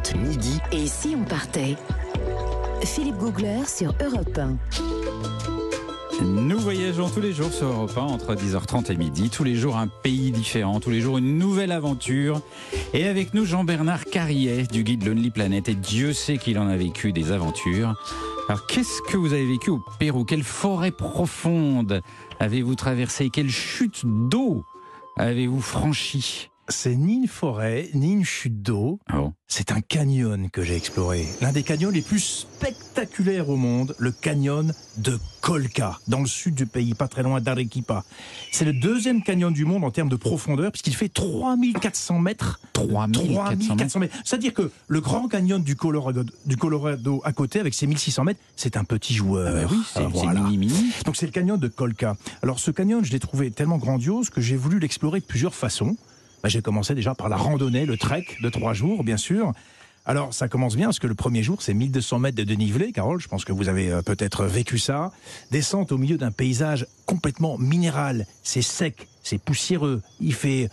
10h30 midi. Et si on partait? Philippe Googler sur Europe 1. Nous voyageons tous les jours sur Europe 1 entre 10h30 et midi, tous les jours un pays différent, tous les jours une nouvelle aventure. Et avec nous Jean-Bernard Carrier du guide Lonely Planet et Dieu sait qu'il en a vécu des aventures. Alors qu'est-ce que vous avez vécu au Pérou? Quelle forêt profonde avez-vous traversé Quelle chute d'eau avez-vous franchie? C'est ni une forêt, ni une chute d'eau. Ah bon? C'est un canyon que j'ai exploré. L'un des canyons les plus spectaculaires au monde, le canyon de Colca, dans le sud du pays, pas très loin d'Arequipa. C'est le deuxième canyon du monde en termes de profondeur, puisqu'il fait 3400 mètres. 3400 mètres. C'est-à-dire que le grand canyon du Colorado, du Colorado à côté, avec ses 1600 mètres, c'est un petit joueur. Ah bah oui, c'est Voilà. mini mini. Donc c'est le canyon de Colca. Alors ce canyon, je l'ai trouvé tellement grandiose que j'ai voulu l'explorer de plusieurs façons. Bah, j'ai commencé déjà par la randonnée, le trek de trois jours, bien sûr. Alors, ça commence bien parce que le premier jour, c'est 1200 mètres de dénivelé, Carole. Je pense que vous avez euh, peut-être vécu ça. Descente au milieu d'un paysage complètement minéral. C'est sec, c'est poussiéreux. Il fait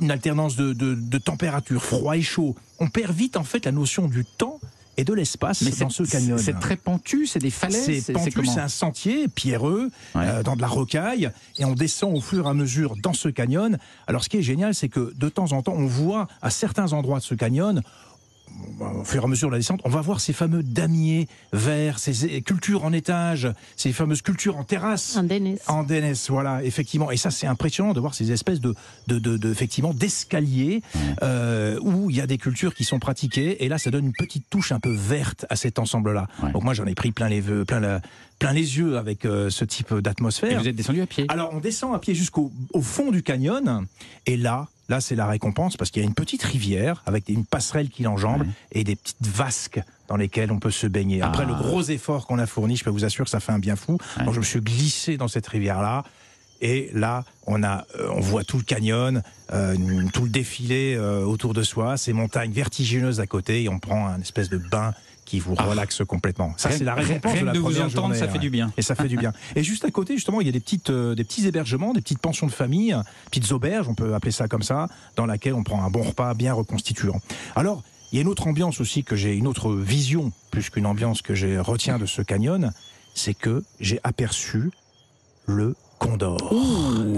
une alternance de, de, de température, froid et chaud. On perd vite, en fait, la notion du temps et de l'espace dans ce canyon. C'est très pentu, c'est des falaises. C'est pentu, c'est un sentier pierreux Ouais. euh, dans de la rocaille et on descend au fur et à mesure dans ce canyon. Alors ce qui est génial, c'est que de temps en temps, on voit à certains endroits de ce canyon au fur et à mesure de la descente, on va voir ces fameux damiers verts, ces cultures en étage, ces fameuses cultures en terrasse. Andenes. Andenes, voilà, effectivement. Et ça, c'est impressionnant de voir ces espèces de, de, de, de- effectivement, d'escaliers euh, où il y a des cultures qui sont pratiquées. Et là, ça donne une petite touche un peu verte à cet ensemble-là. Ouais. Donc moi, j'en ai pris plein les, vœux- plein, la- plein les yeux avec euh, ce type Et d'atmosphère. vous êtes descendu à pied Alors, on descend à pied jusqu'au au fond du canyon, et là, là, c'est la récompense parce qu'il y a une petite rivière avec une passerelle qui l'enjambe Ouais. et des petites vasques dans lesquelles on peut se baigner. Après Ah. le gros effort qu'on a fourni, je peux vous assurer que ça fait un bien fou. Ouais. Donc, je me suis glissé dans cette rivière-là. Et là, on, a, euh, on voit tout le canyon, euh, tout le défilé euh, autour de soi, ces montagnes vertigineuses à côté, et on prend un espèce de bain qui vous Ah. relaxe complètement. Ça, c'est la récompense rien de la de vous entendre, journée, ça fait du bien. Et ça fait du bien. Et juste à côté, justement, il y a des, petites, euh, des petits hébergements, des petites pensions de famille, petites auberges, on peut appeler ça comme ça, dans laquelle on prend un bon repas bien reconstituant. Alors, il y a une autre ambiance aussi que j'ai, une autre vision, plus qu'une ambiance que je retiens de ce canyon, c'est que j'ai aperçu le Condor.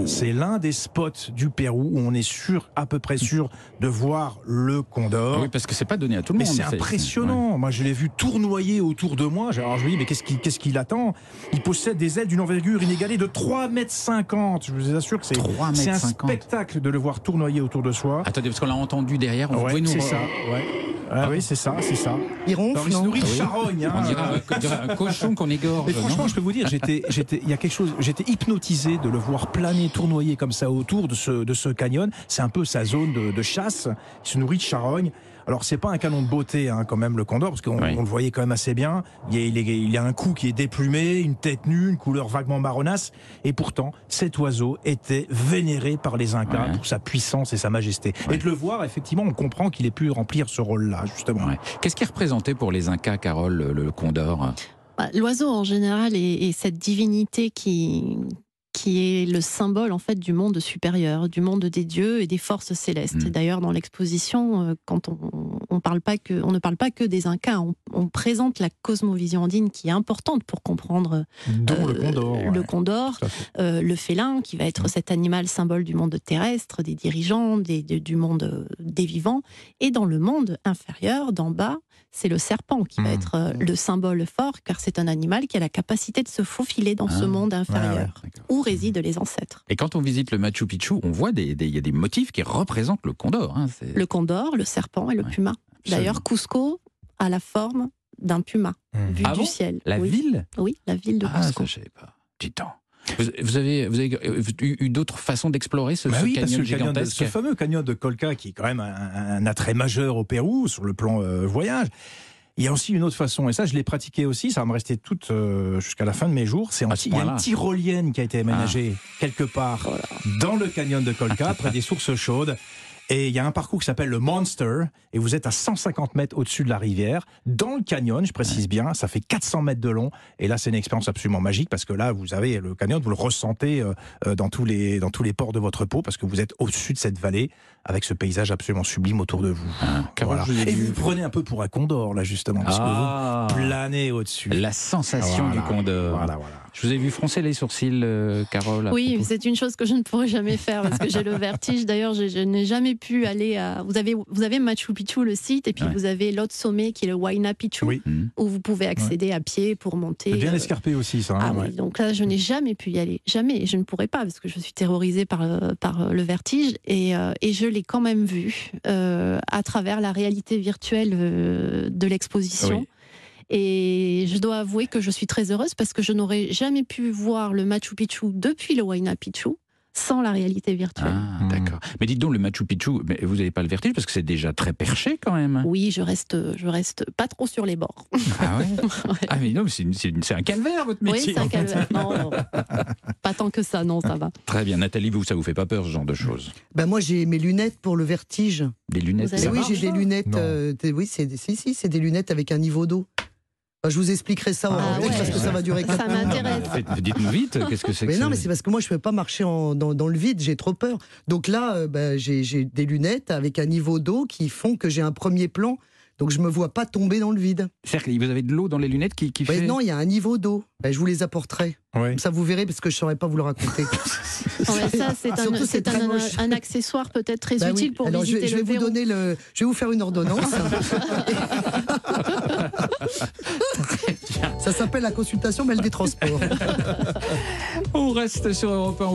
C'est l'un des spots du Pérou où on est sûr, à peu près sûr, de voir le Condor. Oui, parce que c'est pas donné à tout le Mais monde. c'est impressionnant. Moi, je l'ai vu tournoyer autour de moi. Alors, je me dis, mais qu'est-ce qui, qu'est-ce qui l'attend Il possède des ailes d'une envergure inégalée de 3,50 mètres. Je vous assure que c'est, 3,50 c'est un spectacle de le voir tournoyer autour de soi. Attendez, parce qu'on l'a entendu derrière. Vous Ouais, pouvez nous c'est ça. Ouais. Ah oui, c'est ça, c'est ça. Il Alors, ronfle, il se nourrit de oui. charogne. hein. On dirait un, on dirait un cochon qu'on égorge. Mais franchement, non je peux vous dire, j'étais, j'étais, il y a quelque chose, j'étais hypnotisé de le voir planer, tournoyer comme ça autour de ce, de ce canyon. C'est un peu sa zone de, de chasse. Il se nourrit de charognes. Alors c'est pas un canon de beauté hein, quand même le condor parce qu'on Oui. on le voyait quand même assez bien. Il y, a, il, est- il y a un cou qui est déplumé, une tête nue, une couleur vaguement marronasse et pourtant cet oiseau était vénéré par les Incas Ouais. pour sa puissance et sa majesté. Ouais. Et de le voir effectivement, on comprend qu'il ait pu remplir ce rôle-là justement. Ouais. Qu'est-ce qui représentait pour les Incas, Carole, le, le condor? Bah, L'oiseau en général est, est cette divinité qui qui est le symbole en fait du monde supérieur, du monde des dieux et des forces célestes. Mm. D'ailleurs, dans l'exposition, euh, quand on, on parle pas que, on ne parle pas que des Incas, on, on présente la cosmovision andine qui est importante pour comprendre Dont le euh, condor. le condor, euh, le félin, qui va être cet animal symbole du monde terrestre, des dirigeants, des- du monde euh, des vivants. Et dans le monde inférieur, d'en bas, c'est le serpent qui va Mhm. être euh, le symbole fort, car c'est un animal qui a la capacité de se faufiler dans ce Ah. monde inférieur, résident les ancêtres. Et quand on visite le Machu Picchu, on voit des, des- il y a des motifs qui représentent le condor. hein, c'est- Le condor, le serpent et le Ouais, puma. D'ailleurs, Cusco a la forme d'un puma, Mmh. vu Ah du bon ciel. La oui. ville Oui, la ville de Ah, ça Cusco. je savais pas. Titan. Vous, vous avez, vous avez euh, eu, eu d'autres façons d'explorer ce, Bah ce oui, parce que canyon le canyon de- gigantesque ce fameux canyon de Colca, qui est quand même un, un attrait majeur au Pérou sur le plan euh, voyage. Il y a aussi une autre façon, et ça je l'ai pratiqué aussi, ça va me rester toute euh, jusqu'à la fin de mes jours. C'est il y a une tyrolienne qui a été aménagée quelque part dans le canyon de Colca, près des sources chaudes. Et il y a un parcours qui s'appelle le Monster, et vous êtes à 150 mètres au-dessus de la rivière, dans le canyon, je précise bien, ça fait 400 mètres de long, et là c'est une expérience absolument magique, parce que là vous avez le canyon, vous le ressentez euh, euh, dans, tous les, dans tous les pores de votre peau, parce que vous êtes au-dessus de cette vallée, avec ce paysage absolument sublime autour de vous. Ah, Voilà. vous Et vous prenez un peu pour un condor, là justement, parce Ah. que vous planez au-dessus. La sensation Voilà. du condor. Voilà, voilà. Je vous ai vu froncer les sourcils, euh, Carole. Oui, c'est une chose que je ne pourrais jamais faire parce que j'ai le vertige. D'ailleurs, je, je n'ai jamais pu aller à. Vous avez, vous avez Machu Picchu, le site, et puis Ouais. vous avez l'autre sommet qui est le Huayna Picchu, Oui. Mhm. où vous pouvez accéder à pied pour monter. Bien euh, escarpé aussi, ça. Ah hein, oui, ouais. donc là, je n'ai jamais pu y aller. Jamais. Je ne pourrais pas parce que je suis terrorisée par, euh, par le vertige. Et, euh, et je l'ai quand même vu euh, à travers la réalité virtuelle euh, de l'exposition. Oui. Et je dois avouer que je suis très heureuse parce que je n'aurais jamais pu voir le Machu Picchu depuis le Huayna Picchu sans la réalité virtuelle. Ah, Mhm. d'accord. Mais dites donc, le Machu Picchu, mais vous n'avez pas le vertige parce que c'est déjà très perché quand même. Oui, je reste, je reste pas trop sur les bords. Ah ouais Ah mais non, c'est un calvaire votre Oui, métier. c'est un calvaire. Non, pas tant que ça, non, ça va. Très bien, Nathalie, vous, ça vous fait pas peur ce genre de choses? Ben moi j'ai mes lunettes pour le vertige. Des lunettes oui, j'ai des lunettes. Euh, des- oui, c'est si si, c'est des lunettes avec un niveau d'eau. Enfin, je vous expliquerai ça en Ah ouais. parce que ça va durer. Ça m'intéresse. Dites-nous vite, qu'est-ce que c'est que Mais non, mais c'est parce que moi je peux pas marcher en- dans, dans le vide, j'ai trop peur. Donc là, euh, ben, j'ai j'ai des lunettes avec un niveau d'eau qui font que j'ai un premier plan. Donc je me vois pas tomber dans le vide. C'est-à-dire que vous avez de l'eau dans les lunettes qui, qui Mais fait... non, il y a un niveau d'eau. Ben, je vous les apporterai. Ouais. Comme ça vous verrez parce que je saurais pas vous le raconter. Ça, c'est un, c'est accessoire peut-être très Bah oui. utile pour Alors je, visiter je vais le vous Pérou. donner le, je vais vous faire une ordonnance. Ça s'appelle la consultation, mais elle des transports. On reste sur Europe 1.